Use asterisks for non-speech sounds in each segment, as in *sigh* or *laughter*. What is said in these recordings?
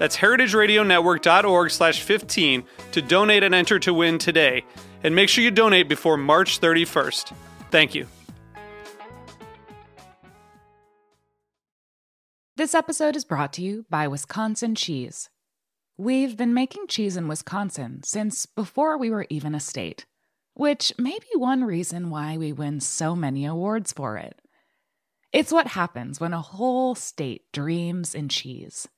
That's heritageradionetwork.org slash 15 to donate and enter to win today. And make sure you donate before March 31st. Thank you. This episode is brought to you by Wisconsin Cheese. We've been making cheese in Wisconsin since before we were even a state, which may be one reason why we win so many awards for it. It's what happens when a whole state dreams in cheese.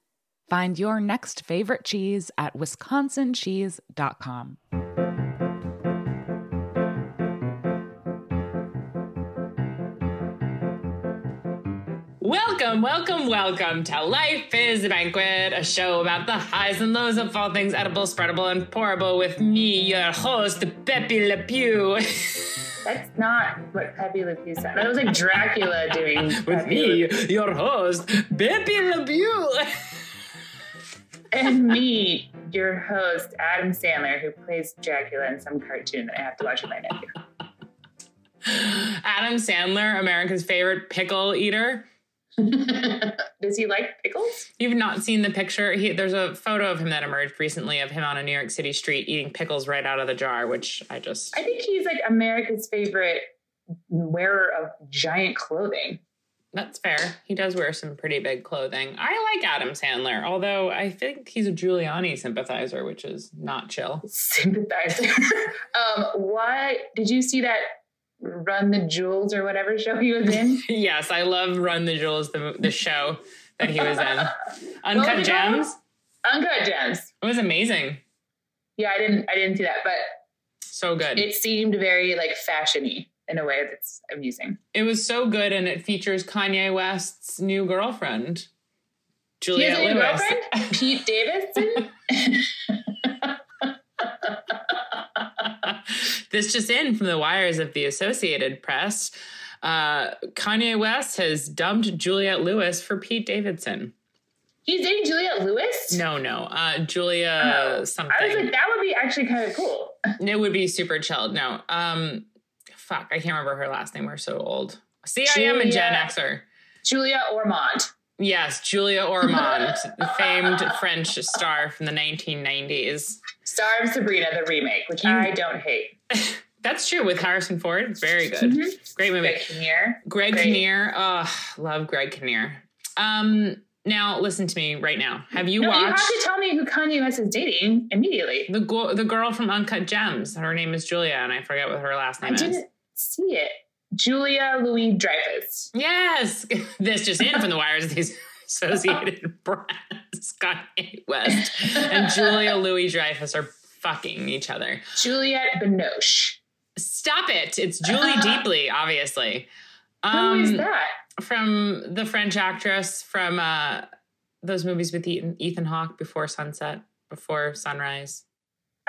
Find your next favorite cheese at wisconsincheese.com. Welcome, welcome, welcome to Life is a Banquet, a show about the highs and lows of all things edible, spreadable, and pourable with me, your host, Pepe Le Pew. *laughs* That's not what Pepe Le Pew said. That was like Dracula doing with Pepe me, Le your host, Pepe Le Pew. *laughs* and me, your host, Adam Sandler, who plays Dracula in some cartoon that I have to watch with my nephew. Adam Sandler, America's favorite pickle eater. *laughs* Does he like pickles? You've not seen the picture. He, there's a photo of him that emerged recently of him on a New York City street eating pickles right out of the jar, which I just. I think he's like America's favorite wearer of giant clothing. That's fair. He does wear some pretty big clothing. I like Adam Sandler, although I think he's a Giuliani sympathizer, which is not chill. Sympathizer. *laughs* um, what did you see that Run the Jewels or whatever show he was in? *laughs* yes, I love Run the Jewels, the, the show that he was in. *laughs* Uncut Gems. Uncut Gems. It was amazing. Yeah, I didn't I didn't see that, but So good. it seemed very like fashiony in a way that's amusing. It was so good, and it features Kanye West's new girlfriend, He Juliette has a new Lewis. girlfriend, *laughs* Pete Davidson. *laughs* this just in from the wires of the Associated Press. Uh, Kanye West has dumped Juliette Lewis for Pete Davidson. He's dating Juliette Lewis. No, no, uh, Julia Oh, something. I was like, that would be actually kind of cool. it would be super chilled. No, um, fuck, I can't remember her last name. We're so old. See, I am a Gen Xer. Julia Ormond. Yes, Julia Ormond, the *laughs* famed French star from the 1990s. Star of Sabrina, the remake, which I don't hate. *laughs* That's true with Harrison Ford. It's very good. Mhm. Great movie. Greg Kinnear. Greg Great. Kinnear. Oh, love Greg Kinnear. Um, now listen to me right now. Have you no, you have watched to tell me who Kanye West is dating immediately. the go- the girl from Uncut Gems? Her name is Julia, and I forget what her last I name is. See it. Julia Louis Dreyfus. Yes, *laughs* this just in from the wires. These Associated *laughs* Press, Kanye West and Julia Louis Dreyfus are fucking each other. Juliette Binoche. Stop it! It's Julie *laughs* Deeply, obviously. Who is Um, that? from the French actress from uh, those movies with Ethan, Ethan Hawke before sunset, before sunrise.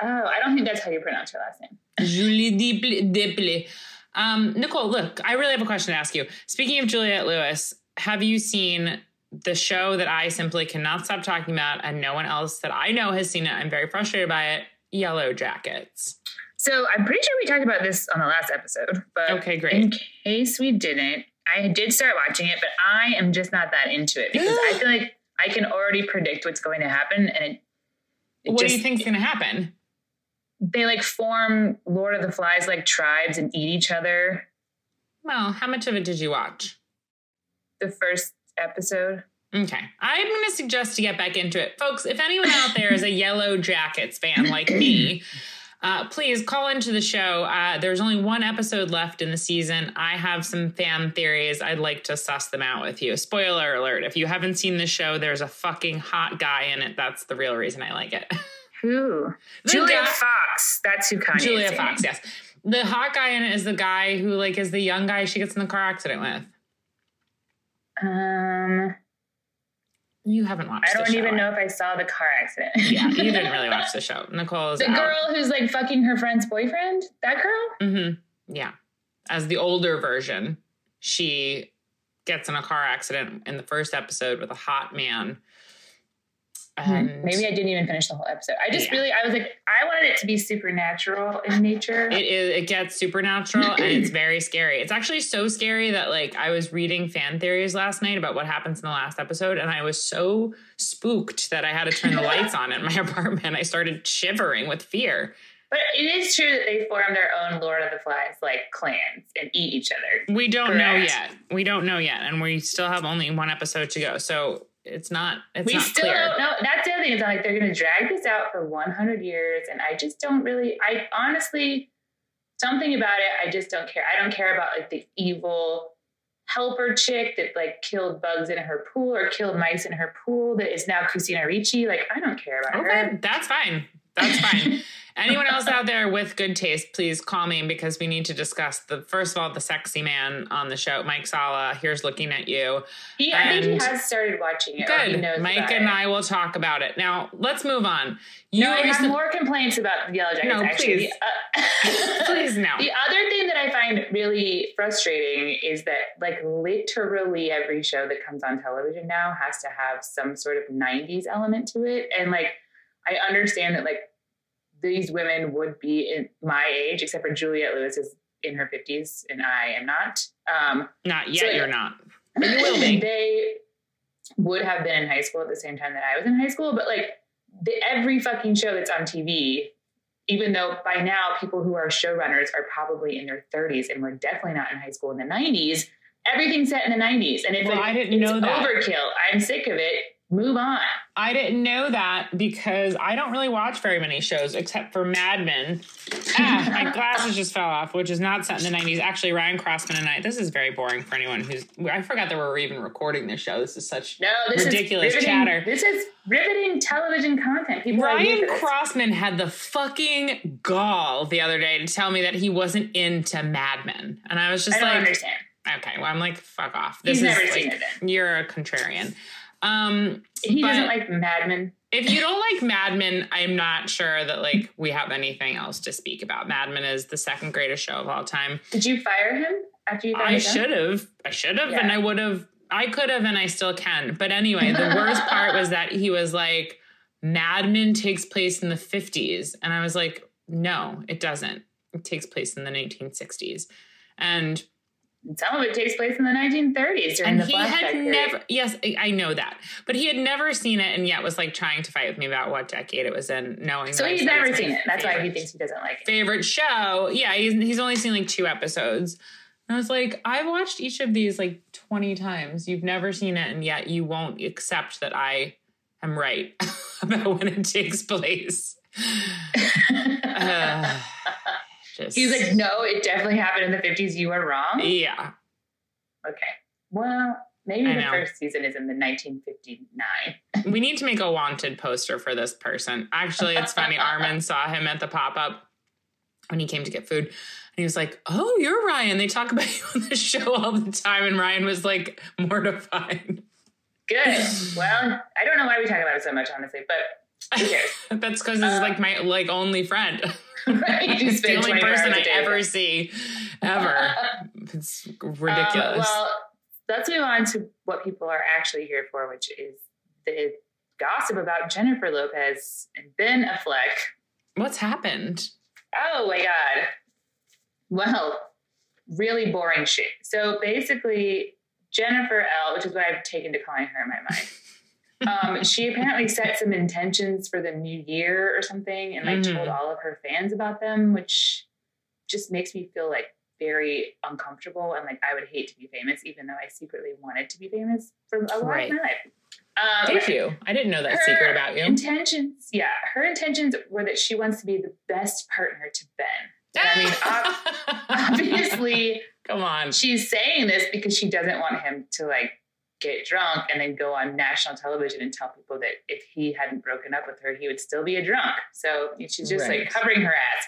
Oh, I don't think that's how you pronounce her last name. Julie Deeply. Deeply. Um, Nicole, look, I really have a question to ask you. Speaking of Juliette Lewis, have you seen the show that I simply cannot stop talking about, and no one else that I know has seen it? I'm very frustrated by it. Yellow Jackets. So I'm pretty sure we talked about this on the last episode, but Okay, great. in case we didn't, I did start watching it, but I am just not that into it because I *gasps* feel like I can already predict what's going to happen, and it. it what just, do you think's going to happen? They like form Lord of the Flies like tribes and eat each other. Well, how much of it did you watch? The first episode. Okay. I'm going to suggest to get back into it. Folks, if anyone out there is a *laughs* Yellow Jackets fan like me, Uh, please call into the show. Uh, there's only one episode left in the season. I have some fan theories. I'd like to suss them out with you. Spoiler alert: if you haven't seen the show, there's a fucking hot guy in it. That's the real reason I like it. *laughs* Who? The Julia guy- Fox. That's who Kanye Julia is Fox, yes. The hot guy in it is the guy who like is the young guy she gets in the car accident with. Um, You haven't watched. I don't even know if I saw the car accident. Yeah, you didn't *laughs* really watch the show. Nicole is the out. girl who's like fucking her friend's boyfriend. That girl. Mm-hmm. Yeah. As the older version, she gets in a car accident in the first episode with a hot man. And Hmm. Maybe I didn't even finish the whole episode. I just Yeah. really, I was like, I wanted it to be supernatural in nature. it is it gets supernatural and it's very scary. It's actually so scary that like I was reading fan theories last night about what happens in the last episode and I was so spooked that I had to turn the lights on in my *laughs* apartment. I started shivering with fear. but it is true that they form their own Lord of the Flies like clans and eat each other. We don't know yet. We don't know yet and we still have only one episode to go. So it's not it's we not still clear. don't know. That's the other thing. Is like they're going to drag this out for 100 years, and I just don't really. I honestly, something about it, I just don't care. I don't care about like the evil helper chick that like killed bugs in her pool or killed mice in her pool that is now Christina Ricci. Like I don't care about Okay, her. that's fine. That's fine. *laughs* Anyone else out there with good taste, please call me because we need to discuss the first of all the sexy man on the show, Mike Sala. Here's looking at you. He, I think he has started watching it. Good. knows Mike and it. I will talk about it. Now let's move on. You No, I have more complaints about the Yellow Jackets. No, actually, please. Uh, *laughs* Please no. The other thing that I find really frustrating is that, like, literally every show that comes on television now has to have some sort of 90s element to it. And, like, I understand that, like, these women would be in my age, except for Juliet Lewis is in her 50s and I am not. Um, Not yet, So- you're not. *clears throat* But you will be. they would have been in high school at the same time that I was in high school, but like the, every fucking show that's on TV, even though by now people who are showrunners are probably in their 30s and were definitely not in high school in the 90s, everything's set in the 90s, and it's Well, like I didn't it's know that. overkill. I'm sick of it. Move on. I didn't know that because I don't really watch very many shows except for Mad Men. Ah, my *laughs* glasses just fell off, which is not set in the 90s. Actually, Ryan Crossman and I, this is very boring for anyone who's, I forgot that we were even recording this show. This is such No, this Ridiculous is riveting, chatter. This is riveting television content. People Ryan. Crossman had the fucking gall the other day to tell me that he wasn't into Mad Men. And I was just I don't like, understand. okay, well, I'm like, fuck off. This He's is never like, seen it you're a contrarian. Um, He doesn't like Mad Men. if you don't like Mad Men, I'm not sure that like we have anything else to speak about. Mad Men is the second greatest show of all time. Did you fire him after you I should have, I should have, and I would have, I could have, and I still can. But anyway, the worst part was that he was like, Mad Men takes place in the 50s, and I was like, no, it doesn't. It takes place in the 1960s, and Some of it takes place in the 1930s during and the he had period. never yes I- know that but he had never seen it and yet was like trying to fight with me about what decade it was in knowing So that he's never seen it. That's why he thinks he doesn't like it. favorite show yeah he's, he's only seen like two episodes and i was like i've watched each of these like 20 times you've never seen it and yet you won't accept that i am right *laughs* about when it takes place *laughs* Uh, just He's like, no, it definitely happened in the 50s. You are wrong. yeah Okay. Well, maybe I the know. first season is in the 1959. we need to make a wanted poster for this person. Actually, it's funny. Armin saw him at the pop up when he came to get food. And he was like, Oh, you're Ryan. They talk about *laughs* you on the show all the time. And Ryan was like mortified. Good. *laughs* well, I don't know why we talk about it so much, honestly, but who cares? *laughs* That's because this is like my like only friend. *laughs* right? You the only person I ever see *laughs* ever. It's Um, ridiculous. well, let's move on to what people are actually here for, which is the gossip about Jennifer Lopez and Ben Affleck. What's happened? Oh my God. Well, really boring shit. So basically, Jennifer L, which is what I've taken to calling her in my mind. *laughs* Um, she apparently set some intentions for the new year or something and like Mhm. told all of her fans about them, which just makes me feel like very uncomfortable and like I would hate to be famous, even though I secretly wanted to be famous for a long Right. time. Um, Thank you. I didn't know that secret about you. Intentions, yeah, her intentions were that she wants to be the best partner to Ben. And I mean, *laughs* obviously, Come on. she's saying this because she doesn't want him to like get drunk and then go on national television and tell people that if he hadn't broken up with her, he would still be a drunk. So she's just Right. like covering her ass.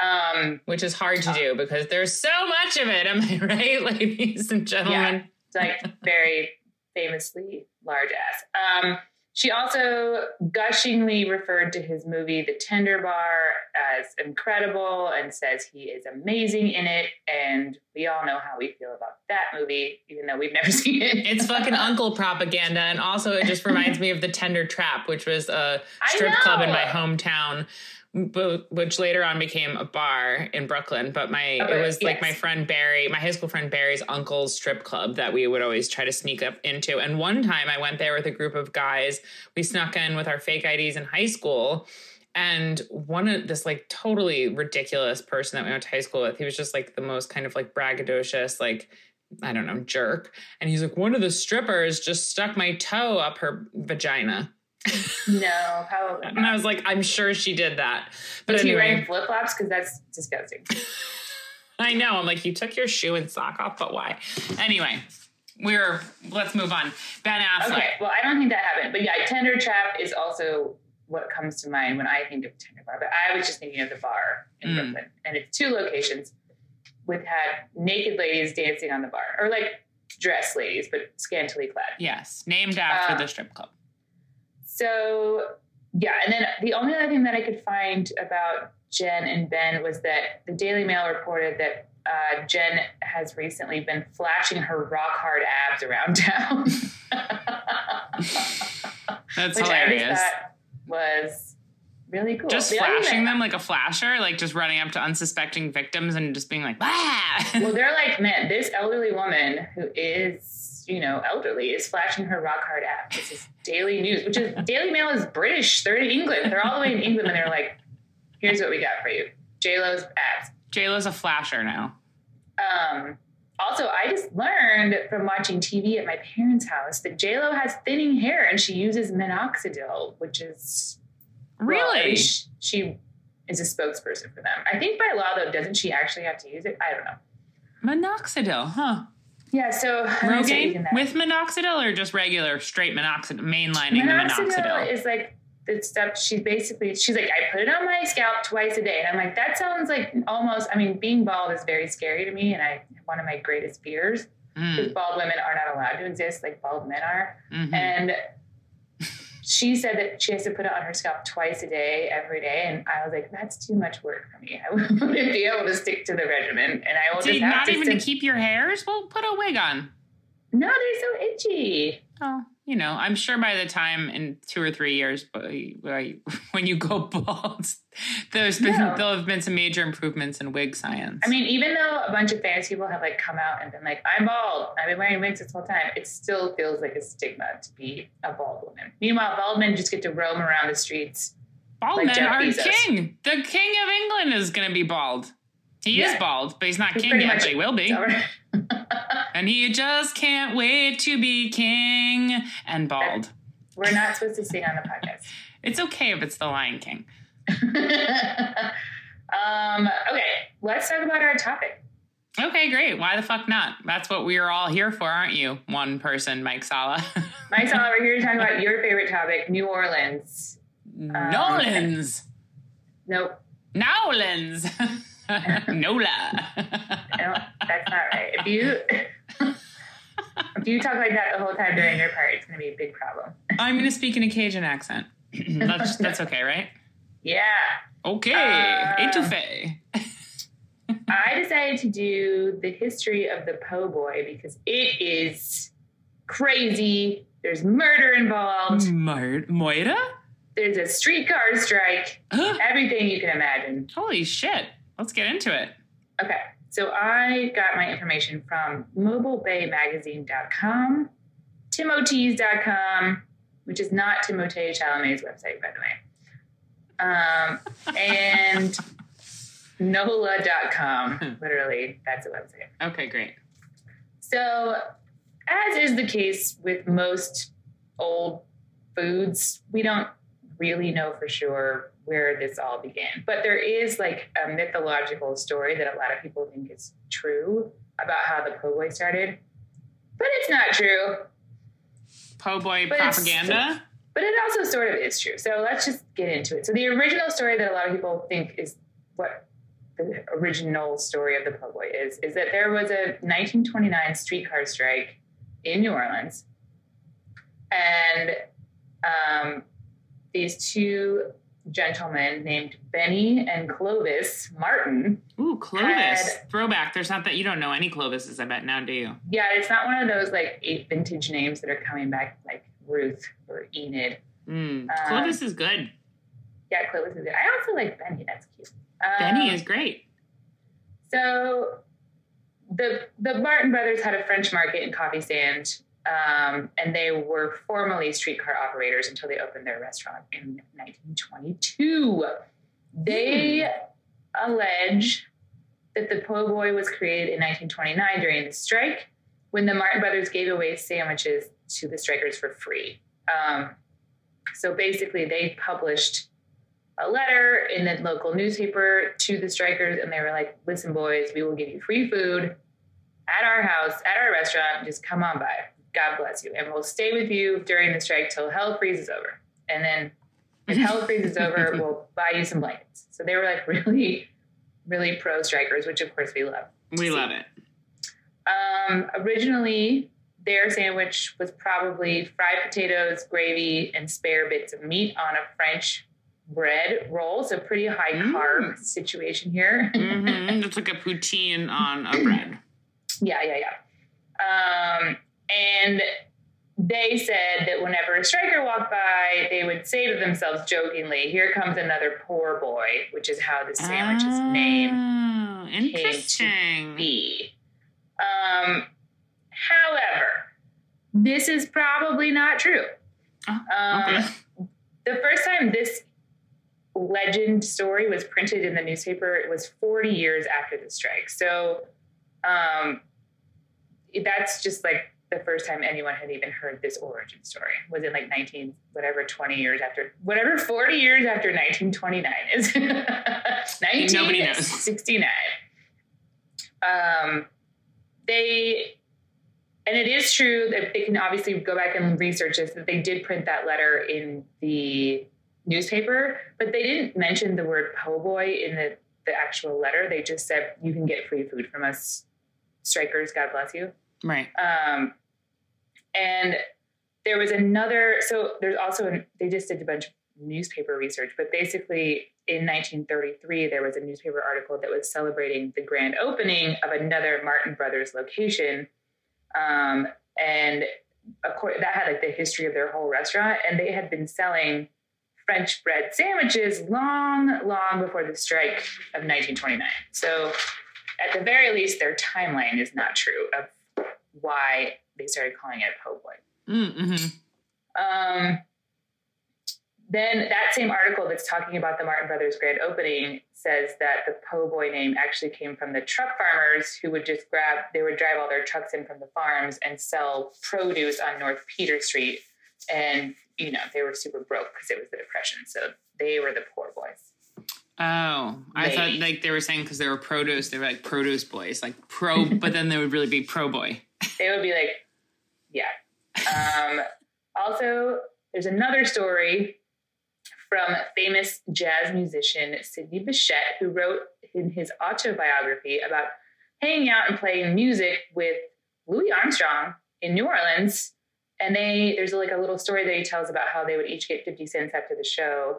Um, Which is hard to do because there's so much of it. Am I *laughs* right, ladies and gentlemen? it's like very famously large ass. Um, she also gushingly referred to his movie The Tender Bar as incredible and says he is amazing in it. And we all know how we feel about that movie, even though we've never *laughs* seen it. It's fucking uncle propaganda. And also, it just reminds me of the Tender Trap, which was a *laughs* strip club in my hometown. Which later on became a bar in Brooklyn, but my oh, it Okay, was like my friend Barry, my high school friend Barry's uncle's strip club that we would always try to sneak up into. And one time I went there with a group of guys. We snuck in with our fake IDs in high school, and one of this like totally ridiculous person that we went to high school with, he was just like the most kind of like braggadocious, like I don't know, jerk. And he's like, one of the strippers just stuck my toe up her vagina. No, probably And I was like, I'm sure she did that. But Was anyway, wearing flip flops? Because that's disgusting. *laughs* I know. I'm like, you took your shoe and sock off, but why? Anyway, we're let's move on. Ben Affleck. Okay, well, I don't think that happened. But yeah, Tender Trap is also what comes to mind when I think of Tender Bar. But I was just thinking of the bar in Mm. Brooklyn. And it's two locations with had naked ladies dancing on the bar. Or like dress ladies, but scantily clad. Yes, named after Uh, the strip club. So yeah, and then the only other thing that I could find about Jen and Ben was that the Daily Mail reported that uh, Jen has recently been flashing her rock hard abs around town. *laughs* That's which hilarious. was really cool. Just The flashing them like a flasher, like just running up to unsuspecting victims and just being like, ah. Well, they're like, man, this elderly woman who is, you know, elderly is flashing her rock hard abs. This is Daily News, which is Daily Mail is British. They're in England. They're all the way in England, and they're like, here's what we got for you: J Lo's abs. JLo's a flasher now. Um, also, I just learned from watching TV at my parents' house that J Lo has thinning hair and she uses minoxidil, which is well, Really? she is a spokesperson for them. I think by law, though, doesn't she actually have to use it? I don't know. Minoxidil, huh? Yeah, so I'm gonna start using Rogaine with minoxidil or just regular straight minoxidil, mainlining the minoxidil minoxidil? is like the stuff she basically she's like i put it on my scalp twice a day and i'm like that sounds like almost i mean being bald is very scary to me and i one of my greatest fears Mm, because bald women are not allowed to exist like bald men are mhm. and she said that she has to put it on her scalp twice a day every day and i was like that's too much work for me *laughs* i wouldn't be able to stick to the regimen and i will just have not to even to keep your hairs? Well, put a wig on. no they're so itchy Oh, you know, I'm sure by the time in two or three years, *laughs* when you go bald, *laughs* there's been No. there'll have been some major improvements in wig science. I mean, even though a bunch of famous people have like come out and been like, "I'm bald. I've been wearing wigs this whole time," it still feels like a stigma to be a bald woman. Meanwhile, bald men just get to roam around the streets. bald like men Jeff are Bezos. king. The king of England is going to be bald. He is bald, but he's not He's king yet. But he will be, *laughs* and he just can't wait to be king and bald. We're not supposed to sing on the podcast. *laughs* It's okay if it's the Lion King. *laughs* um, okay, let's talk about our topic. Okay, great. Why the fuck not? That's what we are all here for, aren't you? One person, Mike Sala. *laughs* Mike Sala, we're here to talk about your favorite topic, New Orleans. Nolans. Nope, Nolans. *laughs* Nola. no, that's not right. If you if you talk like that the whole time during your part, it's going to be a big problem. I'm going to speak in a Cajun accent. *clears throat* that's, that's okay, right? Yeah. Okay. Uh. *laughs* I decided to do the history of the po' boy because it is crazy. There's murder involved. Mo- Moira? There's a streetcar strike. Everything you can imagine. Holy shit. Let's get into it. Okay, so I got my information from mobilebaymagazine.com, timotees.com, which is not Timothée Chalamet's website, by the way, um, and NOLA.com. Literally, that's a website. Okay, great. So, as is the case with most old foods. We don't really know for sure where this all began. But there is like a mythological story that a lot of people think is true about how the po' boy started. But it's not true. Po' boy But propaganda. But it also sort of is true. So let's just get into it. So the original story that a lot of people think is what the original story of the boy is, is that there was a 1929 streetcar strike in New Orleans. And um, these two gentlemen named Benny and Clovis Martin Ooh, Clovis. had- Throwback. There's not that you don't know any Clovises, I bet now, do you? Yeah, it's not one of those like eight vintage names that are coming back like Ruth or Enid. Mm. Um, Clovis is good. Yeah, Clovis is good. I also like Benny. That's cute. Um, Benny is great. So the the Martin brothers had a French market and coffee stand, um, and they were formerly streetcar operators until they opened their restaurant in 1922. They allege that the po' boy was created in 1929 during the strike when the Martin brothers gave away sandwiches to the strikers for free. Um, so basically, they published a letter in the local newspaper to the strikers, and they were like, "Listen, boys, we will give you free food at our house, at our restaurant. Just come on by. God bless you, and we'll stay with you during the strike till hell freezes over. And then, if *laughs* hell freezes over, we'll buy you some blankets." So they were like *laughs* really, really pro strikers, which of course we love. We love it. Um, originally, their sandwich was probably fried potatoes, gravy, and spare bits of meat on a French bread roll. So pretty high carb Mm. situation here. hmm It's like a poutine on a bread. yeah, yeah, yeah. Um, and they said that whenever a striker walked by, they would say to themselves jokingly, "Here comes another poor boy," which is how the sandwich's name Oh, to interesting. be. Um, however, this is probably not true. Oh, Um, okay. The first time this legend story was printed in the newspaper, it was 40 years after the strike. So um, that's just like the first time anyone had even heard this origin story was in like 19 whatever 20 years after whatever 40 years after 1929 is *laughs* Nobody knows. 1969 um they and it is true that they can obviously go back and research this that they did print that letter in the newspaper but they didn't mention the word po' boy in the the actual letter they just said you can get free food from us strikers god bless you Right. um, and there was another, so there's also, an, they just did a bunch of newspaper research, but basically in 1933, there was a newspaper article that was celebrating the grand opening of another Martin Brothers location. Um, and of course, that had like the history of their whole restaurant, and they had been selling French bread sandwiches long, long before the strike of 1929. So, at the very least, their timeline is not true of why they started calling it po' boy. Mm-hmm. Um, then that same article that's talking about the Martin Brothers grand opening says that the po' boy name actually came from the truck farmers who would just grab, they would drive all their trucks in from the farms and sell produce on North Peter Street. And, you know, they were super broke because it was the Depression. So they were the poor boys. Oh, I thought like they were saying because they were produce, they were like produce boys, like pro, but then they would really be pro boy. *laughs* They would be like, yeah. Um, also, there's another story from famous jazz musician Sidney Bechet, who wrote in his autobiography about hanging out and playing music with Louis Armstrong in New Orleans. And they there's like a little story that he tells about how they would each get 50 cents after the show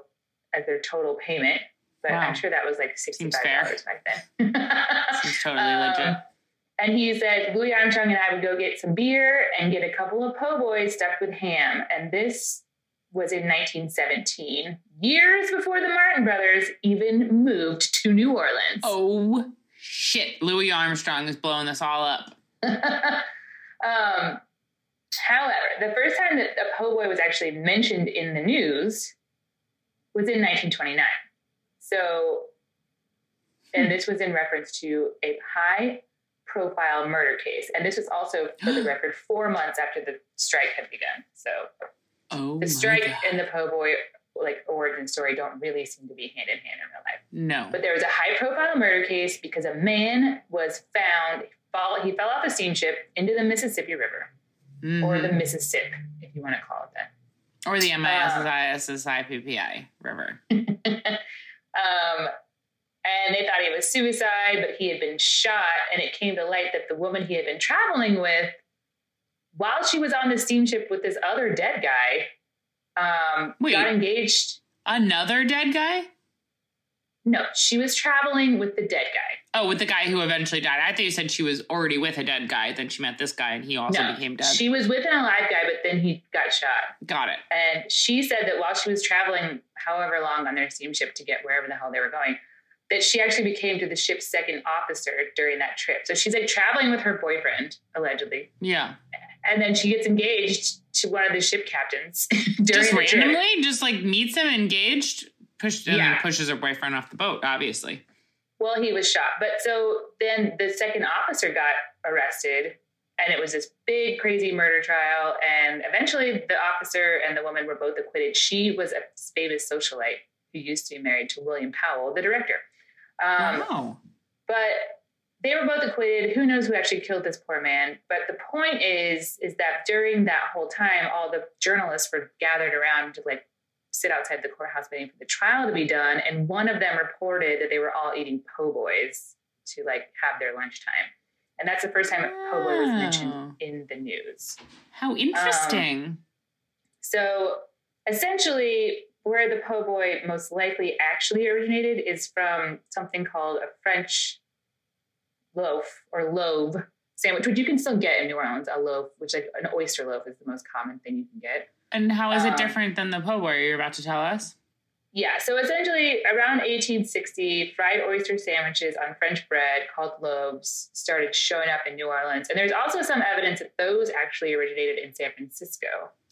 as their total payment. But Wow. I'm sure that was like $65 fair. back then. Seems *laughs* totally Um, legit. And he said Louis Armstrong and I would go get some beer and get a couple of po' boys stuffed with ham. And this was in 1917, years before the Martin brothers even moved to New Orleans. Oh shit! Louis Armstrong is blowing this all up. *laughs* um, however, the first time that a po' boy was actually mentioned in the news was in 1929. So, and this was in reference to a high profile murder case. And this was also, for the *gasps* record, four months after the strike had begun. So, Oh, the strike and the po' boy like origin story don't really seem to be hand in hand in real life. No. But there was a high profile murder case because a man was found fall he fell off a steamship into the Mississippi River Mhm. or the Mississippi, if you want to call it that. or the MISSISSIPPI river. *laughs* Um, and they thought he was suicide, but he had been shot. And it came to light that the woman he had been traveling with, while she was on the steamship with this other dead guy, um, Wait. got engaged. Another dead guy? No, she was traveling with the dead guy. Oh, with the guy who eventually died. I thought you said she was already with a dead guy. Then she met this guy, and he also no, became dead. she was with an alive guy, but then he got shot. Got it. And she said that while she was traveling, however long on their steamship to get wherever the hell they were going, that she actually became to the ship's second officer during that trip. So she's like traveling with her boyfriend, allegedly. Yeah. And then she gets engaged to one of the ship captains *laughs* Just randomly, just like meets him engaged, pushed and Yeah. pushes her boyfriend off the boat. Obviously. Well, he was shot. But so then the second officer got arrested, and it was this big, crazy murder trial. And eventually, the officer and the woman were both acquitted. She was a famous socialite who used to be married to William Powell, the director. Um, wow. but they were both acquitted. Who knows who actually killed this poor man? But the point is, is that during that whole time, all the journalists were gathered around to like sit outside the courthouse waiting for the trial to be done. And one of them reported that they were all eating po' boys to like have their lunchtime. And that's the first time a po' boy was mentioned in the news. How interesting. Um, so essentially, where the po' boy most likely actually originated is from something called a French loaf or lobe sandwich, which you can still get in New Orleans. A loaf, which like an oyster loaf is the most common thing you can get. and how is it um, different than the po' boy you're about to tell us? Yeah, so essentially around 1860, fried oyster sandwiches on French bread called lobes started showing up in New Orleans. And there's also some evidence that those actually originated in San Francisco.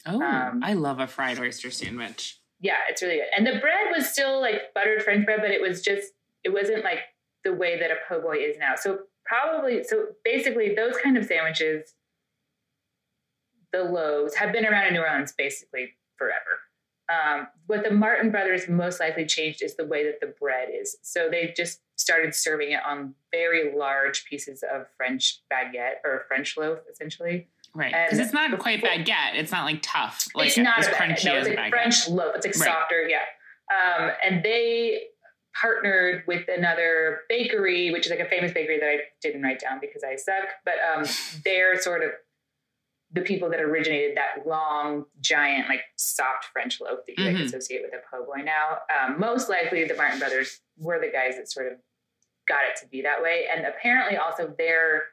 Oh, um, I love a fried oyster sandwich. Yeah, it's really good. And the bread was still like buttered French bread, but it was just it wasn't like the way that a po' boy is now. So probably so basically those kind of sandwiches, the loaves, have been around in New Orleans basically forever. Um, what the Martin brothers most likely changed is the way that the bread is. So they just started serving it on very large pieces of French baguette or French loaf, essentially. Right. Because it's not quite baguette. It's not like tough. Like it's not as a baguette. crunchy No, as it's a like baguette. French loaf. It's like Right. softer, yeah. Um, and they partnered with another bakery, which is like a famous bakery that I didn't write down because I suck. But um, *laughs* they're sort of the people that originated that long, giant, like soft French loaf that you like Mhm. associate with a po' boy now. Um, most likely, the Martin brothers were the guys that sort of got it to be that way, and apparently also their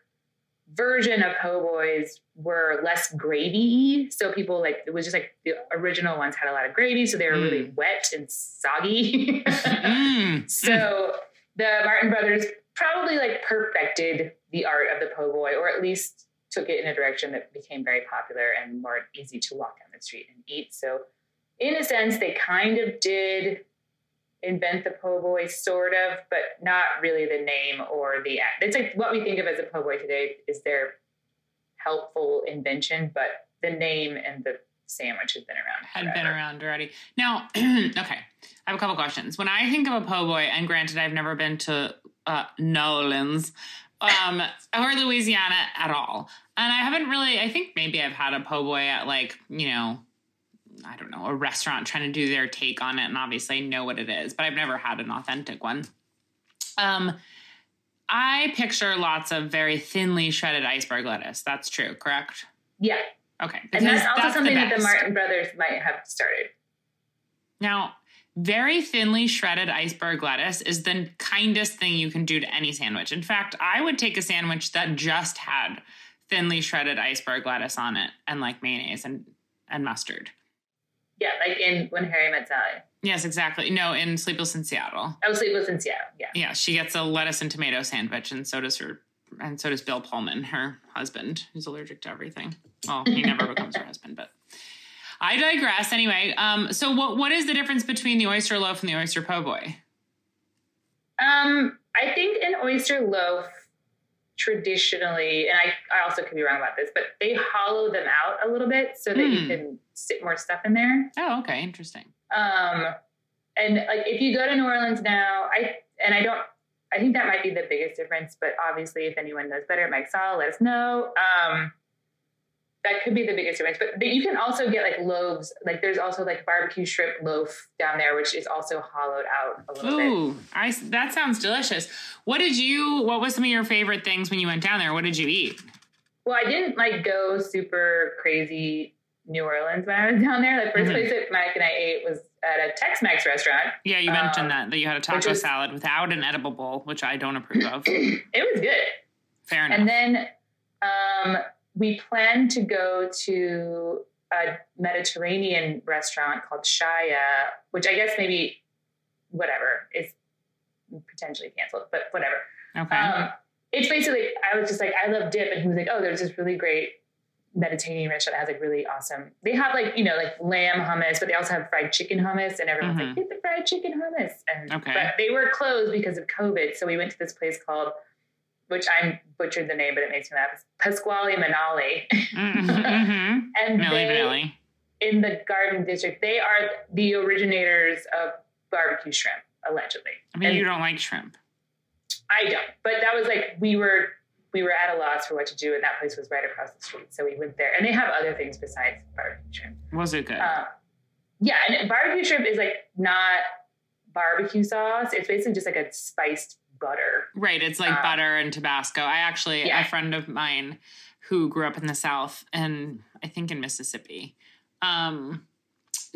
version of po' boys were less gravy so people like it was just like the original ones had a lot of gravy so they were really wet and soggy. Mm. *laughs* so the martin brothers probably like perfected the art of the po' boy or at least took it in a direction that became very popular and more easy to walk down the street and eat. So in a sense they kind of did invent the po' boy sort of but not really the name or the act it's like what we think of as a po' boy today is their helpful invention but the name and the sandwich has been around had been around already. Now, *clears throat* okay, I have a couple questions. When I think of a po' boy, and granted, I've never been to uh, Nolans um, *laughs* or Louisiana at all, and I haven't really. I think maybe I've had a po' boy at like you know. I don't know, a restaurant trying to do their take on it, and obviously I know what it is, but I've never had an authentic one. Um, I picture lots of very thinly shredded iceberg lettuce. That's true, correct? yeah Okay, and that's also something that the martin brothers might have started Now, very thinly shredded iceberg lettuce is the kindest thing you can do to any sandwich. In fact, I would take a sandwich that just had thinly shredded iceberg lettuce on it and like mayonnaise and, and mustard. Yeah like in when harry met sally Yes, exactly. No, in Sleepless in Seattle. oh sleepless in seattle yeah Yeah, she gets a lettuce and tomato sandwich, and so does her, and so does Bill Pullman, her husband, who's allergic to everything. Well, he *laughs* never becomes her husband, but I digress. Anyway, um, so what what is the difference between the oyster loaf and the oyster po' boy? Um, I think an oyster loaf traditionally, and I, I also could be wrong about this, but they hollow them out a little bit so that you Hmm. can sit more stuff in there. Oh, okay, interesting. Um, and like if you go to New Orleans now, I and I don't. I think that might be the biggest difference. But obviously, if anyone knows better, Mike Saul, let us know. Um, that could be the biggest difference. But, but you can also get like loaves. Like there's also like barbecue shrimp loaf down there, which is also hollowed out a little bit. Ooh, I that sounds delicious. What did you? What was some of your favorite things when you went down there? What did you eat? Well, I didn't like go super crazy New Orleans when I was *laughs* down there. The 1st Mhm. place that Mike and I ate was at a Tex-Mex restaurant. Yeah, you mentioned Um, that that you had a taco is- salad without an edible bowl, which I don't approve of. *clears throat* It was good. Fair enough. And then um, we plan to go to a Mediterranean restaurant called Shaya, which I guess maybe whatever is potentially canceled, but whatever. okay. Um, it's basically, I was just like, I love dip. And he was like, oh, there's this really great Mediterranean restaurant that has like really awesome. They have like, you know, like lamb hummus, but they also have fried chicken hummus. And everyone's Mhm. like, get the fried chicken hummus. And, Okay. But they were closed because of COVID. So we went to this place called, which I butchered the name, but it makes me laugh. Pasquale Manali. mm-hmm, *laughs* mm-hmm. And Millie they, Vanilli. in the Garden District, they are the originators of barbecue shrimp, allegedly. I mean, and- you don't like shrimp. I don't. But that was like we were we were at a loss for what to do, and that place was right across the street. So we went there, and they have other things besides barbecue shrimp. Was it good? Uh, yeah, and barbecue shrimp is like not barbecue sauce. It's basically just like a spiced butter. Right. It's like Uh, butter and Tabasco. I actually, Yeah. a friend of mine who grew up in the South and I think in Mississippi, um,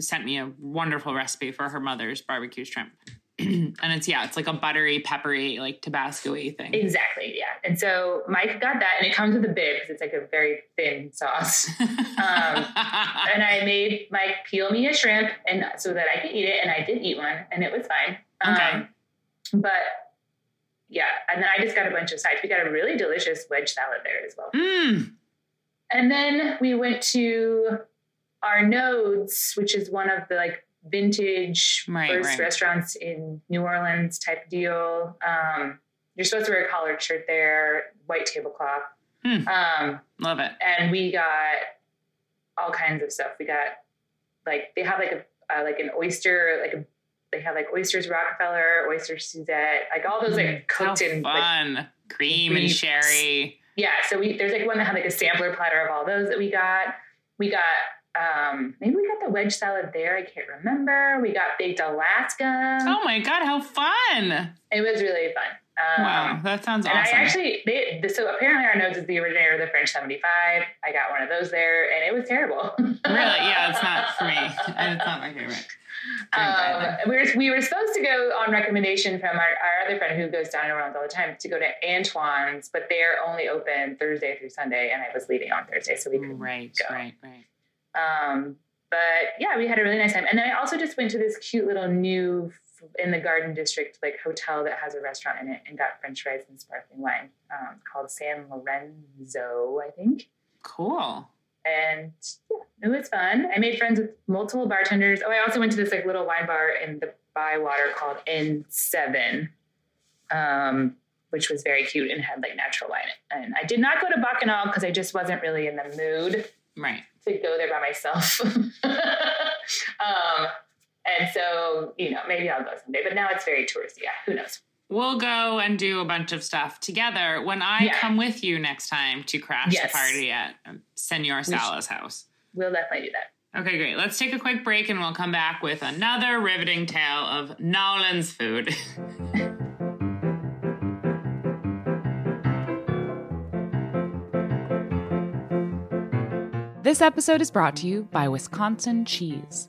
sent me a wonderful recipe for her mother's barbecue shrimp. *clears throat* and it's, yeah, it's like a buttery, peppery, like Tabasco y thing. Exactly, yeah. And so Mike got that, and it comes with a bib because it's like a very thin sauce. *laughs* um, and I made Mike peel me a shrimp, and so that I could eat it, and I did eat one, and it was fine. Okay. Um, but yeah, and then I just got a bunch of sides. We got a really delicious wedge salad there as well. mm, And then we went to Arnaud's, which is one of the like vintage Right, first right. restaurants in New Orleans type deal. Um, you're supposed to wear a collared shirt there, white tablecloth. Hmm. Um, love it. and we got all kinds of stuff. We got like they have like a uh, like an oyster like a they have like oysters Rockefeller, oyster Suzette, like all those like cooked Mm, How in like fun. Cream and sherry. yeah. So we there's like one that had like a sampler platter of all those that we got. We got um maybe we got the wedge salad there. I can't remember. We got baked Alaska. Oh my God, how fun. It was really fun. Um, Wow, that sounds And awesome. I actually, they, so apparently Arnaud's is the originator of the French 75. I got one of those there and it was terrible. *laughs* really? Yeah, it's not for me. It's not my favorite. Um, we, were, we were supposed to go on recommendation from our, our other friend who goes down New all the time to go to Antoine's, but they're only open Thursday through Sunday, and I was leaving on Thursday, so we couldn't Right, go. right, right. Um, but yeah, we had a really nice time, and then I also just went to this cute little new in the Garden District like hotel that has a restaurant in it, and got French fries and sparkling wine um, called San Lorenzo, I think Cool. and yeah, it was fun. I made friends with multiple bartenders. Oh, I also went to this like little wine bar in the Bywater called N7, um, which was very cute and had like natural wine. And I did not go to Bacchanal because I just wasn't really in the mood Right. to go there by myself. *laughs* um, and so, you know, maybe I'll go someday. But now it's very touristy. Yeah, who knows? We'll go and do a bunch of stuff together when I Yeah. come with you next time to crash Yes. the party at Senor. Sala's house. We'll definitely do that. Okay, great. Let's take a quick break and we'll come back with another riveting tale of Nolan's food. *laughs* This episode is brought to you by Wisconsin Cheese.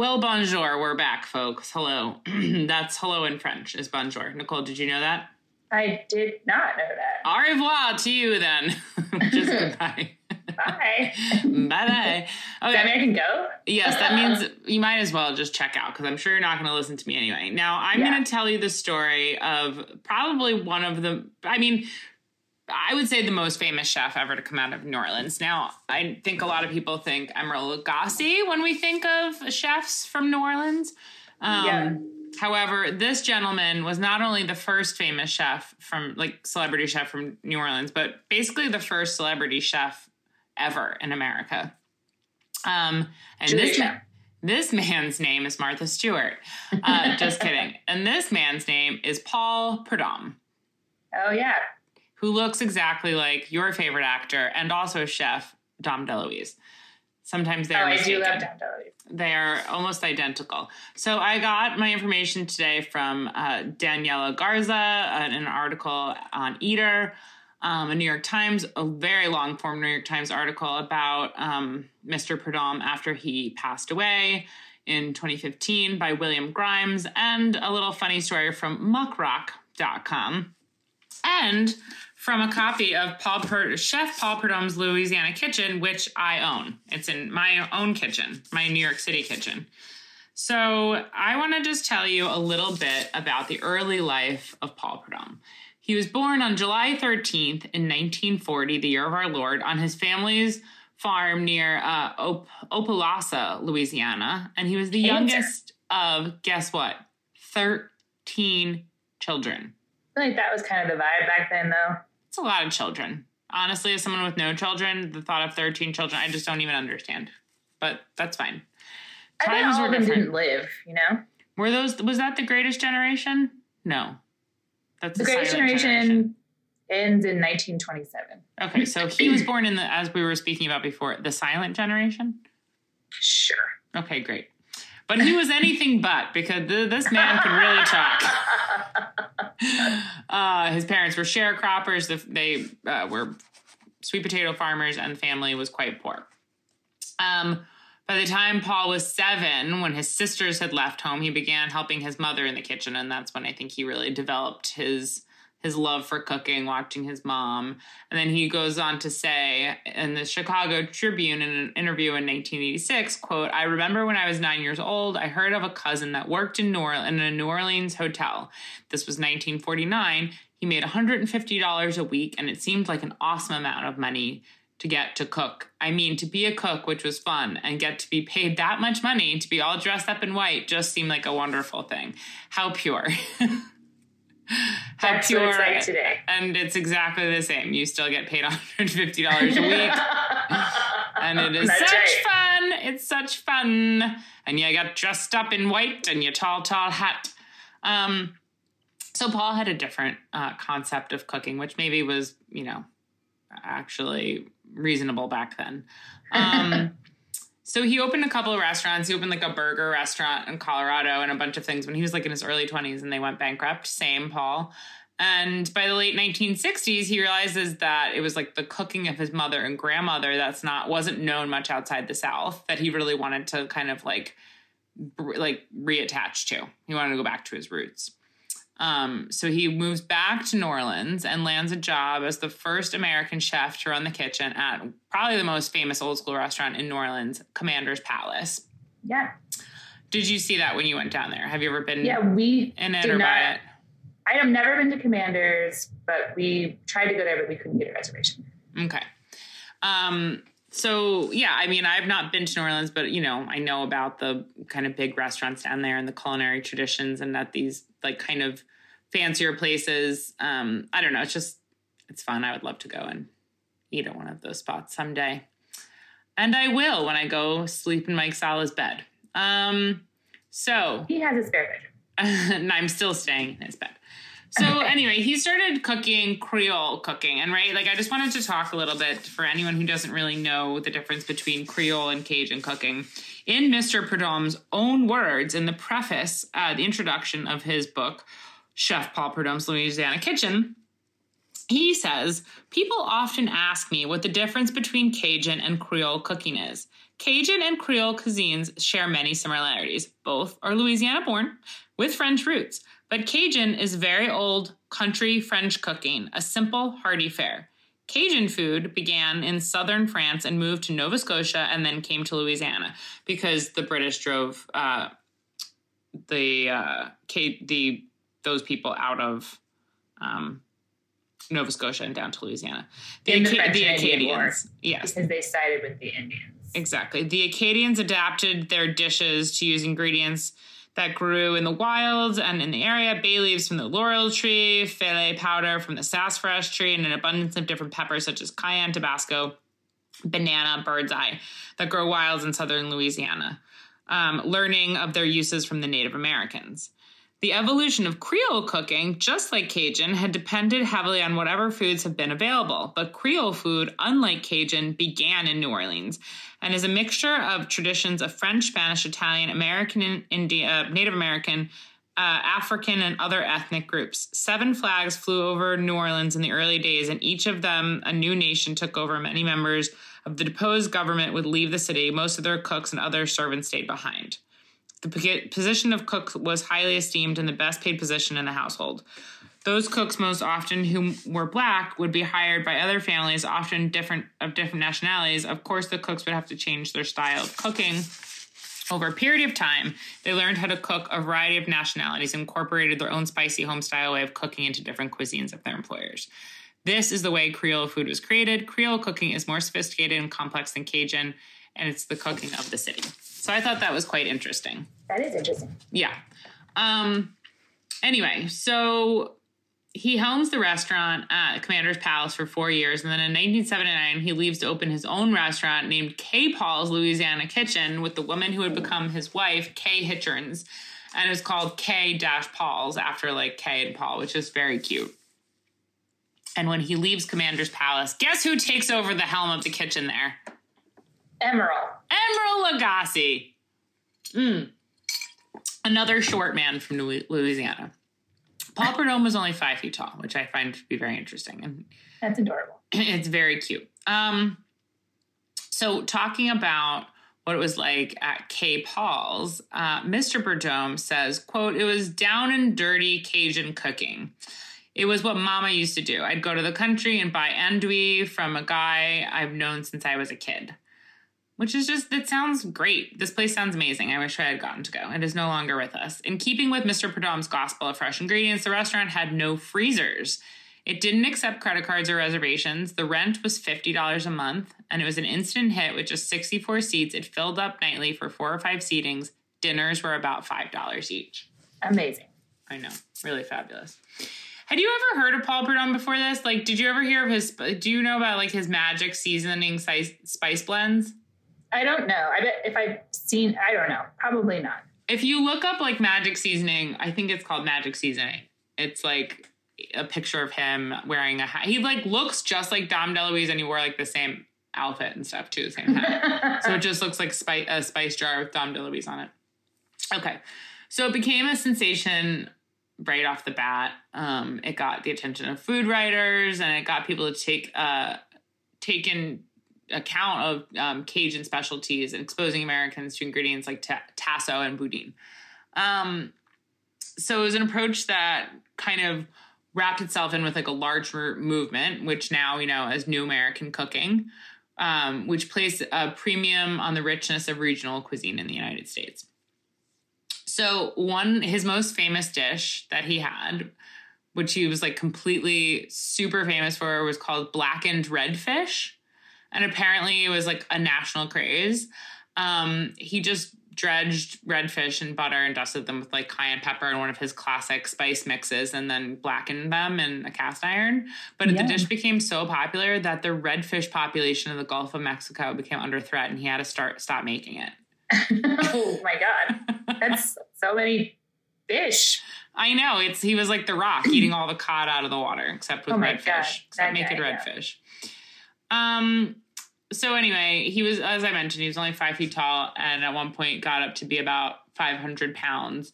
Well, bonjour. We're back, folks. Hello. *clears throat* That's hello in French, is bonjour. Nicole, did you know that? I did not know that. Au revoir to you then. *laughs* Just *laughs* goodbye. Bye. *laughs* bye bye. Does that mean I can go? Yes, that means you might as well just check out because I'm sure you're not going to listen to me anyway. Now, I'm Yeah. going to tell you the story of probably one of the, I mean, I would say the most famous chef ever to come out of New Orleans. Now, I think a lot of people think Emeril Lagasse when we think of chefs from New Orleans. Um, Yeah. However, this gentleman was not only the first famous chef from, like, celebrity chef from New Orleans, but basically the first celebrity chef ever in America. Um, and Julia this man, this man's name is Martha Stewart. Uh, just *laughs* kidding. And this man's name is Paul Prudhomme, Oh yeah. Who looks exactly like your favorite actor and also chef Dom DeLuise. Sometimes Oh, they're I do love Tom Dolly. They are almost identical. So I got my information today from uh, Daniela Garza, uh, an article on Eater, um, a New York Times, a very long form New York Times article about um, Mr. Prudhomme after he passed away in 2015 by William Grimes, and a little funny story from muckrock.com. And from a copy of Paul per- Chef Paul Prudhomme's Louisiana Kitchen, which I own. It's in my own kitchen, my New York City kitchen. So I want to just tell you a little bit about the early life of Paul Prudhomme. He was born on July 13th in 1940, the year of our Lord, on his family's farm near uh, Op- Opelousas, Louisiana. And he was the Cancer. youngest of, guess what, 13 children. I feel like that was kind of the vibe back then, though. It's a lot of children. Honestly, as someone with no children, the thought of 13 children, I just don't even understand. But that's fine. Times were different. didn't live. You know, Were those was that the greatest generation? No. That's the the Great silent Generation ends in 1927. Okay, so he was born in the as we were speaking about before, the silent generation. Sure. Okay, great. But he was anything but because th- this man could really talk. *laughs* Uh, his parents were sharecroppers. The- They uh, were sweet potato farmers, and the family was quite poor. Um, by the time Paul was seven, when his sisters had left home, he began helping his mother in the kitchen, and that's when I think he really developed his his love for cooking, watching his mom. And then he goes on to say in the Chicago Tribune in an interview in 1986, quote, I remember when I was nine years old, I heard of a cousin that worked in New Orleans, in a New Orleans hotel. This was 1949. He made $150 a week, and it seemed like an awesome amount of money to get to cook. I mean, to be a cook, which was fun, and get to be paid that much money to be all dressed up in white just seemed like a wonderful thing. How pure. *laughs* That's pure. what it's like today. And it's exactly the same. You still get paid *laughs* $150 a week. *laughs* And it is That's such right. fun. It's such fun. And you got dressed up in white and your tall, tall hat. Um, so Paul had a different uh, concept of cooking, which maybe was, you know, actually reasonable back then. Um, *laughs* so he opened a couple of restaurants. He opened like a burger restaurant in Colorado and a bunch of things when he was like in his early 20s and they went bankrupt. Same, Paul. And by the late 1960s, he realizes that it was like the cooking of his mother and grandmother that's not wasn't known much outside the South that he really wanted to kind of like like reattach to. He wanted to go back to his roots. Um, so he moves back to New Orleans and lands a job as the first American chef to run the kitchen at probably the most famous old school restaurant in New Orleans, Commander's Palace. yeah. Did you see that when you went down there? Have you ever been Yeah. We in it did or not. by it? I have never been to Commanders, but we tried to go there, but we couldn't get a reservation. Okay. Um, so yeah, I mean, I've not been to New Orleans, but you know, I know about the kind of big restaurants down there and the culinary traditions and that these like kind of fancier places. Um, I don't know. It's just it's fun. I would love to go and eat at one of those spots someday. And I will when I go sleep in Mike Sala's bed. Um, so He has a spare bedroom. *laughs* and I'm still staying in his bed. So anyway, he started cooking Creole cooking, and right, like I just wanted to talk a little bit for anyone who doesn't really know the difference between Creole and Cajun cooking. In Mr. Prudhomme's own words, in the preface, uh, the introduction of his book, Chef Paul Prudhomme's Louisiana Kitchen, he says, People often ask me what the difference between Cajun and Creole cooking is. Cajun and Creole cuisines share many similarities. Both are Louisiana born with French roots, but Cajun is very old country French cooking, a simple, hearty fare. Cajun food began in southern France and moved to Nova Scotia and then came to Louisiana because the British drove uh, the uh, the those people out of um, Nova Scotia and down to Louisiana. The, In the, and War, Acadians, yes, because they sided with the Indians. Exactly. The Acadians adapted their dishes to use ingredients that grew in the wilds and in the area bay leaves from the laurel tree, filé powder from the sassafras tree, and an abundance of different peppers such as cayenne, Tabasco, banana, bird's eye that grow wild in southern Louisiana, um, learning of their uses from the Native Americans. The evolution of Creole cooking, just like Cajun, had depended heavily on whatever foods have been available. But Creole food, unlike Cajun, began in New Orleans and is a mixture of traditions of French, Spanish, Italian, American, India, Native American, uh, African, and other ethnic groups. Seven flags flew over New Orleans in the early days, and each of them a new nation took over. Many members of the deposed government would leave the city. Most of their cooks and other servants stayed behind. The position of cook was highly esteemed and the best paid position in the household. Those cooks, most often who were black, would be hired by other families, often different of different nationalities. Of course, the cooks would have to change their style of cooking. Over a period of time, they learned how to cook a variety of nationalities, incorporated their own spicy home style way of cooking into different cuisines of their employers. This is the way Creole food was created. Creole cooking is more sophisticated and complex than Cajun, and it's the cooking of the city. So I thought that was quite interesting. That is interesting. Yeah. Um anyway, so he helms the restaurant at Commander's Palace for four years, and then in 1979 he leaves to open his own restaurant named K. Paul's Louisiana Kitchen with the woman who would become his wife, Kay Hinrichs, and it was called K. Dash Paul's after like Kay and Paul, which is very cute. And when he leaves Commander's Palace, guess who takes over the helm of the kitchen there? Emeril. Emeril Lagasse. Mm. Another short man from Louisiana. Paul Prudhomme was only five feet tall, which I find to be very interesting. And That's adorable. *clears throat* It's very cute. Um, so, talking about what it was like at K. Paul's, uh, Mr. Prudhomme says, quote, it was down and dirty Cajun cooking. It was what mama used to do. I'd go to the country and buy andouille from a guy I've known since I was a kid which is just, it sounds great. This place sounds amazing. I wish I had gotten to go. It is no longer with us. In keeping with Mr. Prudhomme's gospel of fresh ingredients, the restaurant had no freezers. It didn't accept credit cards or reservations. The rent was $50 a month, and it was an instant hit with just 64 seats. It filled up nightly for four or five seatings. Dinners were about $5 each. Amazing. I know. Really fabulous. Had you ever heard of Paul Prudhomme before this? Like, did you ever hear of his? Do you know about like his magic seasoning spice blends? I don't know. I bet if I've seen, I don't know. Probably not. If you look up like magic seasoning, I think it's called magic seasoning. It's like a picture of him wearing a hat. He like looks just like Dom DeLuise, and he wore like the same outfit and stuff too, the same hat. *laughs* so it just looks like spice, a spice jar with Dom DeLuise on it. Okay, so it became a sensation right off the bat. Um, it got the attention of food writers, and it got people to take uh, taken account of um, Cajun specialties and exposing Americans to ingredients like t- tasso and boudin. Um, so it was an approach that kind of wrapped itself in with like a larger movement, which now you know as New American Cooking, um, which placed a premium on the richness of regional cuisine in the United States. So one, his most famous dish that he had, which he was like completely super famous for, was called blackened redfish and apparently it was like a national craze. Um, he just dredged redfish and butter and dusted them with like cayenne pepper and one of his classic spice mixes and then blackened them in a cast iron. But yeah. the dish became so popular that the redfish population of the Gulf of Mexico became under threat and he had to start stop making it. *laughs* oh my god. *laughs* That's so many fish. I know it's he was like the rock *clears throat* eating all the cod out of the water except with Oh redfish, except that naked guy, yeah. redfish. Um. So anyway, he was as I mentioned, he was only five feet tall, and at one point got up to be about five hundred pounds.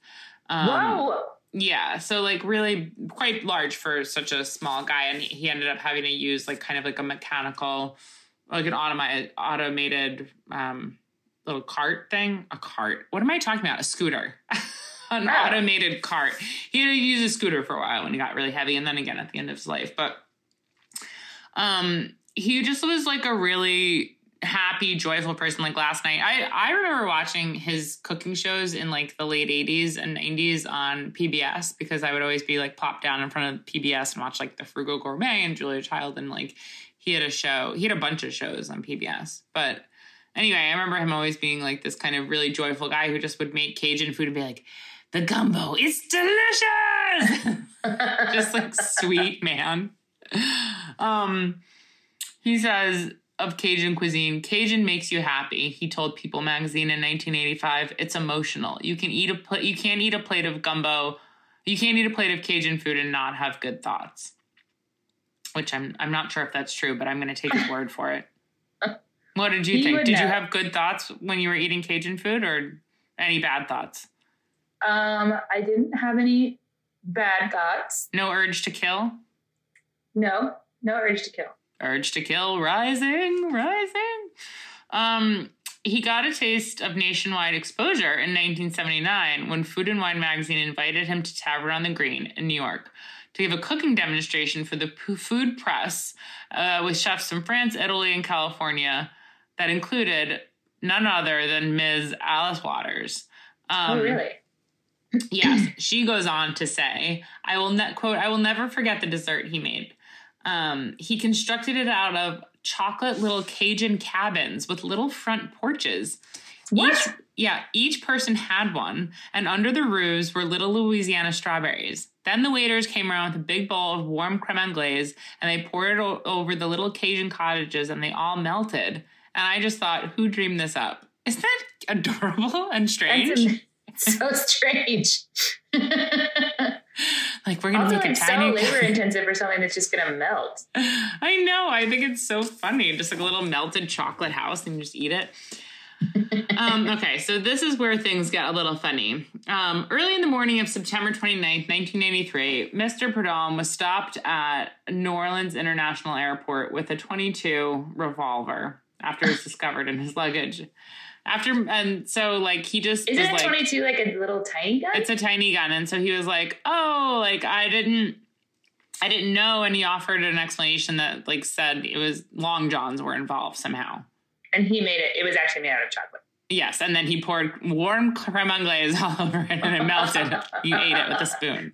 Um, Whoa. Yeah, so like really quite large for such a small guy, and he- ended up having to use like kind of like a mechanical, like an automated automated um, little cart thing. A cart. What am I talking about? A scooter. *laughs* An Wow. automated cart. He had to use a scooter for a while when he got really heavy, and then again at the end of his life. But um, he just was like a really happy, joyful person. Like last night, I I remember watching his cooking shows in like the late '80s and '90s on PBS because I would always be like popped down in front of PBS and watch like the Frugal Gourmet and Julia Child and like he had a show. He had a bunch of shows on PBS, but. Anyway, I remember him always being like this kind of really joyful guy who just would make Cajun food and be like, "The gumbo, it's delicious!" *laughs* just like sweet man. Um, he says of Cajun cuisine, Cajun makes you happy. He told People magazine in 1985, "It's emotional. You can eat a pl- you can't eat a plate of gumbo, you can't eat a plate of Cajun food and not have good thoughts." Which I'm I'm not sure if that's true, but I'm going to take his word for it. *laughs* What did you He think? Did you have good thoughts when you were eating Cajun food, or any bad thoughts? Um, I didn't have any bad thoughts. No urge to kill. No, no urge to kill. Urge to Kill rising, rising. Um, he got a taste of nationwide exposure in 1979 when Food and Wine magazine invited him to Tavern on the Green in New York to give a cooking demonstration for the food press uh, with chefs from France, Italy, and California that included none other than Ms. Alice Waters. Um, oh, really? yes, she goes on to say, I will ne- quote, I will never forget the dessert he made. Um, he constructed it out of chocolate little Cajun cabins with little front porches. What? Each, yeah, each person had one, and under the roofs were little Louisiana strawberries. Then the waiters came around with a big bowl of warm creme anglaise, and they poured it o- over the little Cajun cottages, and they all melted. And I just thought, who dreamed this up? Isn't that adorable and strange? That's *laughs* so strange. *laughs* like we're gonna also, make a like so labor *laughs* intensive for something that's just gonna melt. I know. I think it's so funny. Just like a little melted chocolate house, and you just eat it. *laughs* um, okay, so this is where things get a little funny. Um, early in the morning of September 29th, 1983, Mr. Prudhomme was stopped at New Orleans International Airport with a 22 revolver after it was discovered in his luggage. After and so like he just Isn't was it like, 22 like a little tiny gun? it's a tiny gun and so he was like oh like i didn't i didn't know and he offered an explanation that like said it was long johns were involved somehow and he made it. It was actually made out of chocolate. yes and then he poured warm creme anglaise *laughs* all over it and it melted you ate it with a spoon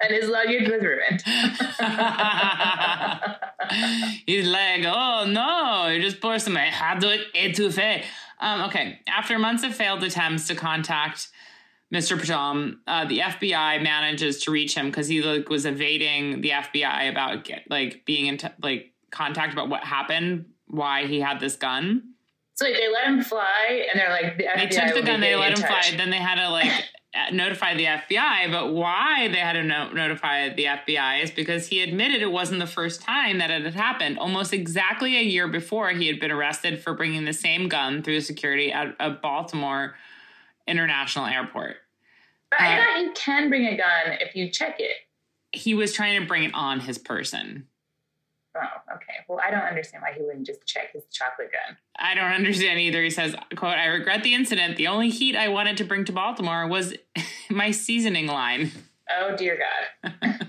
and his luggage was ruined. *laughs* He's like, oh no, you just pour some. I had to étouffé. Um, okay, after months of failed attempts to contact Mr. Prudhomme, uh, the FBI manages to reach him because he like was evading the FBI about get, like being in t- like contact about what happened, why he had this gun. So like, they let him fly, and they're like, the They took the gun, they let him touch. fly. Then they had to like *laughs* notify the FBI. But why they had to no- notify the FBI is because he admitted it wasn't the first time that it had happened. Almost exactly a year before, he had been arrested for bringing the same gun through security at a Baltimore International Airport. But I uh, thought you can bring a gun if you check it. He was trying to bring it on his person. Oh, okay. Well, I don't understand why he wouldn't just check his chocolate gun. I don't understand either. He says, quote, I regret the incident. The only heat I wanted to bring to Baltimore was *laughs* my seasoning line. Oh dear God. *laughs*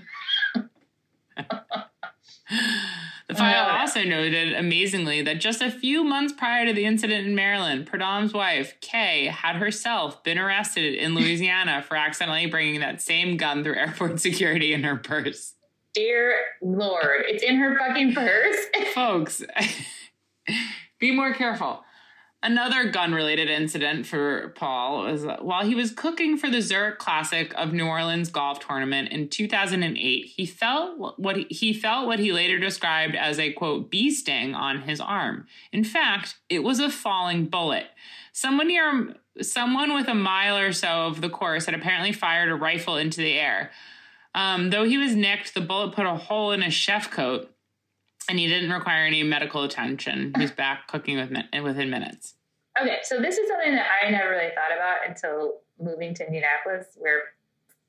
The file Oh. also noted, amazingly, that just a few months prior to the incident in Maryland, Prudhomme's wife, Kay, had herself been arrested in Louisiana for accidentally bringing that same gun through *laughs* airport security in her purse. Dear Lord, it's in her fucking purse. *laughs* Folks, *laughs* be more careful. Another gun related incident for Paul was while he was cooking for the Zurich Classic of New Orleans golf tournament in 2008, he felt what he, he felt what he later described as a quote bee sting on his arm. In fact, it was a falling bullet. Someone near someone with a mile or so of the course had apparently fired a rifle into the air. Um, though he was nicked, the bullet put a hole in his chef coat and he didn't require any medical attention. He's back cooking with within minutes. Okay, so this is something that I never really thought about until moving to Indianapolis, where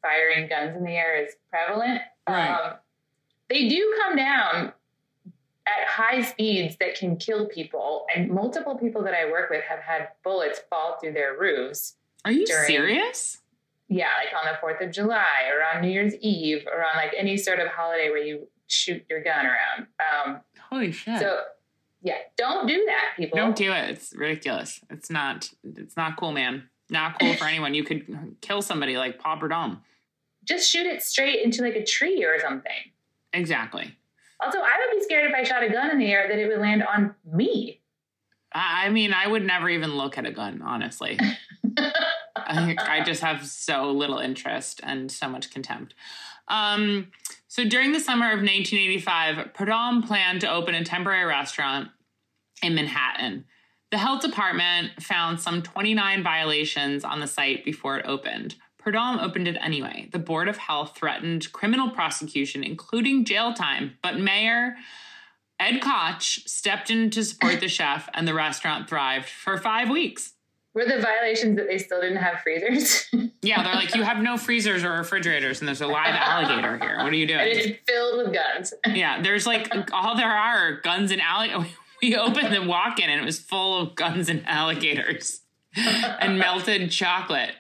firing guns in the air is prevalent. Right. Um, they do come down at high speeds that can kill people, and multiple people that I work with have had bullets fall through their roofs. Are you during, serious? Yeah, like on the Fourth of July or on New Year's Eve or on like any sort of holiday where you shoot your gun around. Um, Holy shit! So yeah, don't do that, people. Don't do it. It's ridiculous. It's not. It's not cool, man. Not cool for *laughs* anyone. You could kill somebody like Paul Prudhomme. Just shoot it straight into like a tree or something. Exactly. Also, I would be scared if I shot a gun in the air that it would land on me. I mean, I would never even look at a gun, honestly. *laughs* I, I, just have so little interest and so much contempt. Um, so during the summer of 1985, Prudhomme planned to open a temporary restaurant in Manhattan. The health department found some 29 violations on the site before it opened. Prudhomme opened it anyway. The Board of Health threatened criminal prosecution, including jail time, but Mayor Ed Koch stepped in to support the chef, and the restaurant thrived for five weeks. Were the violations that they still didn't have freezers? *laughs* yeah, they're like, you have no freezers or refrigerators, and there's a live alligator here. What are you doing? And it's filled with guns. *laughs* yeah, there's like all there are guns and alligators. *laughs* We opened the walk in, and it was full of guns and alligators and melted chocolate.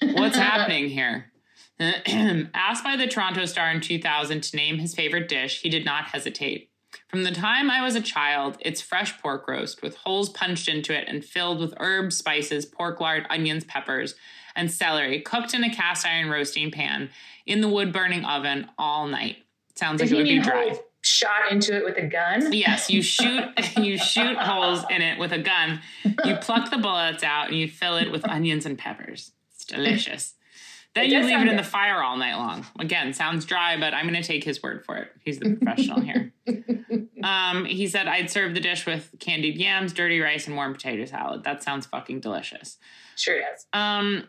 What's happening here? *clears throat* Asked by the Toronto Star in 2000 to name his favorite dish, he did not hesitate. From the time I was a child, it's fresh pork roast with holes punched into it and filled with herbs, spices, pork lard, onions, peppers, and celery, cooked in a cast iron roasting pan in the wood burning oven all night. Sounds Did like it would be dry. Shot into it with a gun. Yes, you shoot *laughs* you shoot holes in it with a gun. You pluck the bullets out and you fill it with onions and peppers. It's delicious. Then it you leave it in the fire all night long. Again, sounds dry, but I'm going to take his word for it. He's the *laughs* professional here. *laughs* Um, he said, I'd serve the dish with candied yams, dirty rice, and warm potato salad. That sounds fucking delicious. Sure does. Um,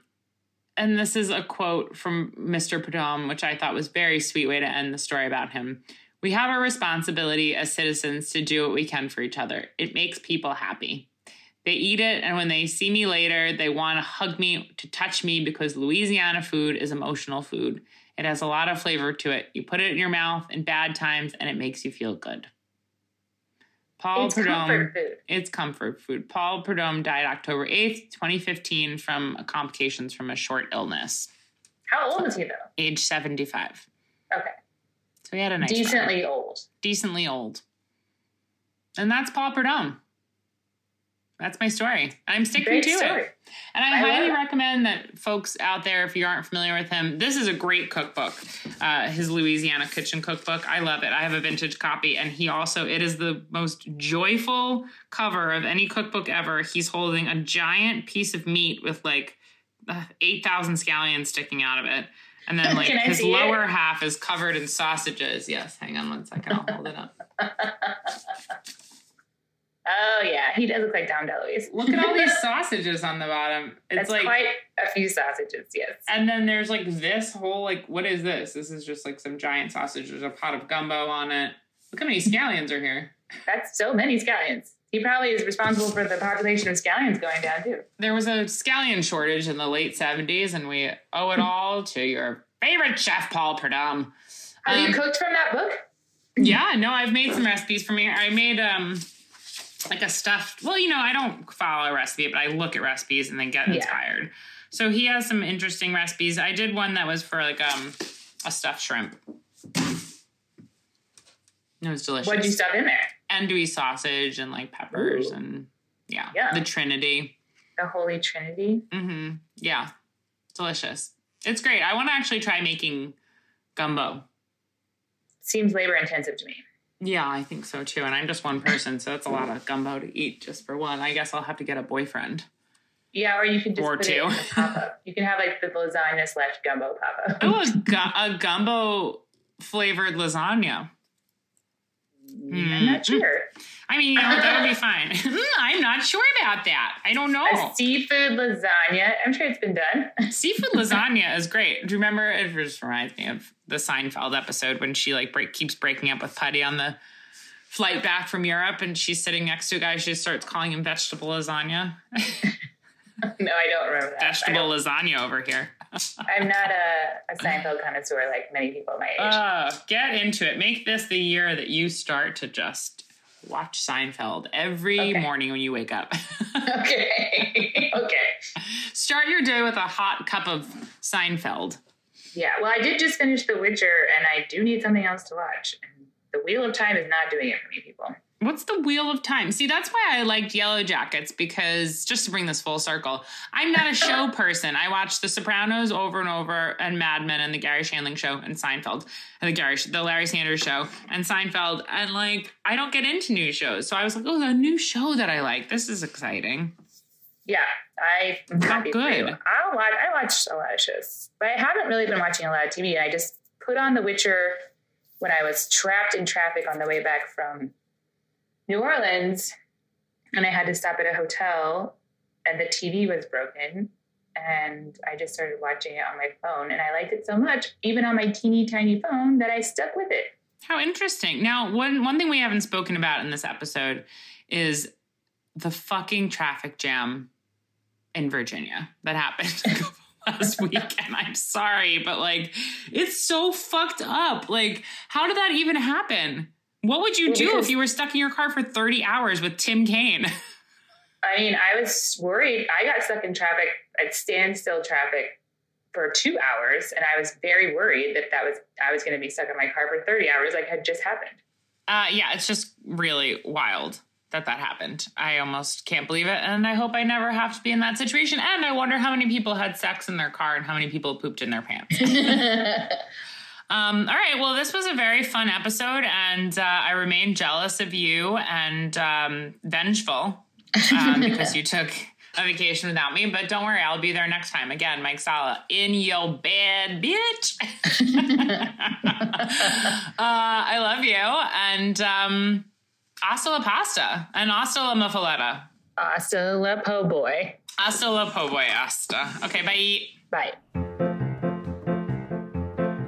and this is a quote from Mr. Prudhomme, which I thought was very sweet way to end the story about him. We have a responsibility as citizens to do what we can for each other. It makes people happy. They eat it, and when they see me later, they want to hug me, to touch me, because Louisiana food is emotional food. It has a lot of flavor to it. You put it in your mouth in bad times, and it makes you feel good. Paul it's Prudhomme, comfort food. It's comfort food. Paul Prudhomme died October 8th, 2015, from complications from a short illness. How old is he, though? Age 75. Okay. So he had a nice Decently run. old. Decently old. And that's Paul Prudhomme that's my story. I'm sticking great to story. it. And I, I highly recommend that folks out there, if you aren't familiar with him, this is a great cookbook. Uh, his Louisiana Kitchen Cookbook. I love it. I have a vintage copy, and he also it is the most joyful cover of any cookbook ever. He's holding a giant piece of meat with like uh, eight thousand scallions sticking out of it. And then *laughs* like his lower it? half is covered in sausages. Yes, hang on one second. I'll hold it up. *laughs* Oh yeah, he does look like Dom DeLuise. Look at all these *laughs* sausages on the bottom. It's That's like quite a few sausages, yes. And then there's like this whole like what is this? This is just like some giant sausage. There's a pot of gumbo on it. Look how many *laughs* scallions are here. That's so many scallions. He probably is responsible for the population of scallions going down too. There was a scallion shortage in the late 70s, and we owe it all to your favorite chef, Paul Prudhomme. Have um, you cooked from that book? Yeah, no, I've made some recipes for me. I made um like a stuffed. Well, you know, I don't follow a recipe, but I look at recipes and then get inspired. Yeah. So he has some interesting recipes. I did one that was for like um a stuffed shrimp. It was delicious. What did you stuff in there? Andouille sausage and like peppers Ooh. and yeah, yeah, the Trinity. The Holy Trinity. Mm-hmm. Yeah, delicious. It's great. I want to actually try making gumbo. Seems labor intensive to me. Yeah, I think so too. And I'm just one person, so it's a lot of gumbo to eat just for one. I guess I'll have to get a boyfriend. Yeah, or you can just Or put two. it in a. You can have like the lasagna slash gumbo pop-up. Oh, a, gu- a gumbo flavored lasagna. I'm not sure. I mean, you know, that would be fine. *laughs* Hmm, I'm not sure about that. I don't know. A seafood lasagna. I'm sure it's been done. *laughs* Seafood lasagna is great. Do you remember? It just reminds me of the Seinfeld episode when she like break keeps breaking up with Puddy on the flight back from Europe, and she's sitting next to a guy. She starts calling him vegetable lasagna. *laughs* no, I don't remember that. Vegetable lasagna over here. I'm not a, a Seinfeld connoisseur like many people my age. Uh, get into it. Make this the year that you start to just watch Seinfeld every Okay. morning when you wake up. *laughs* okay. *laughs* okay. start your day with a hot cup of Seinfeld. Yeah. Well, I did just finish The Witcher, and I do need something else to watch. And the Wheel of Time is not doing it for me, people. What's the Wheel of Time? See, that's why I liked Yellowjackets because just to bring this full circle, I'm not a show *laughs* person. I watch The Sopranos over and over, and Mad Men, and The Garry Shandling Show, and Seinfeld, and the Gary, the Larry Sanders Show, and Seinfeld, and like I don't get into new shows. So I was like, oh, the new show that I like. This is exciting. Yeah, I'm How happy for you. good. I watch. I watch a lot of shows, but I haven't really been watching a lot of TV. I just put on The Witcher when I was trapped in traffic on the way back from New Orleans, and I had to stop at a hotel, and the TV was broken. And I just started watching it on my phone, and I liked it so much, even on my teeny tiny phone, that I stuck with it. How interesting. Now, one one thing we haven't spoken about in this episode is the fucking traffic jam in Virginia that happened *laughs* last week. And I'm sorry, but like it's so fucked up. Like, how did that even happen? What would you do because- if you were stuck in your car for 30 hours with Tim Kaine? *laughs* I mean, I was worried. I got stuck in traffic at standstill traffic for two hours, and I was very worried that that was I was going to be stuck in my car for thirty hours, like had just happened. Uh, yeah, it's just really wild that that happened. I almost can't believe it, and I hope I never have to be in that situation. And I wonder how many people had sex in their car and how many people pooped in their pants. *laughs* Um, all right. Well, this was a very fun episode, and uh, I remain jealous of you and um, vengeful um, *laughs* because you took a vacation without me. But don't worry, I'll be there next time. Again, Mike Sala in your bed, bitch. *laughs* *laughs* uh, I love you, and um, hasta la pasta, and hasta la muffaletta. Hasta la po boy. Hasta la po' boy, hasta. Okay, bye. Bye.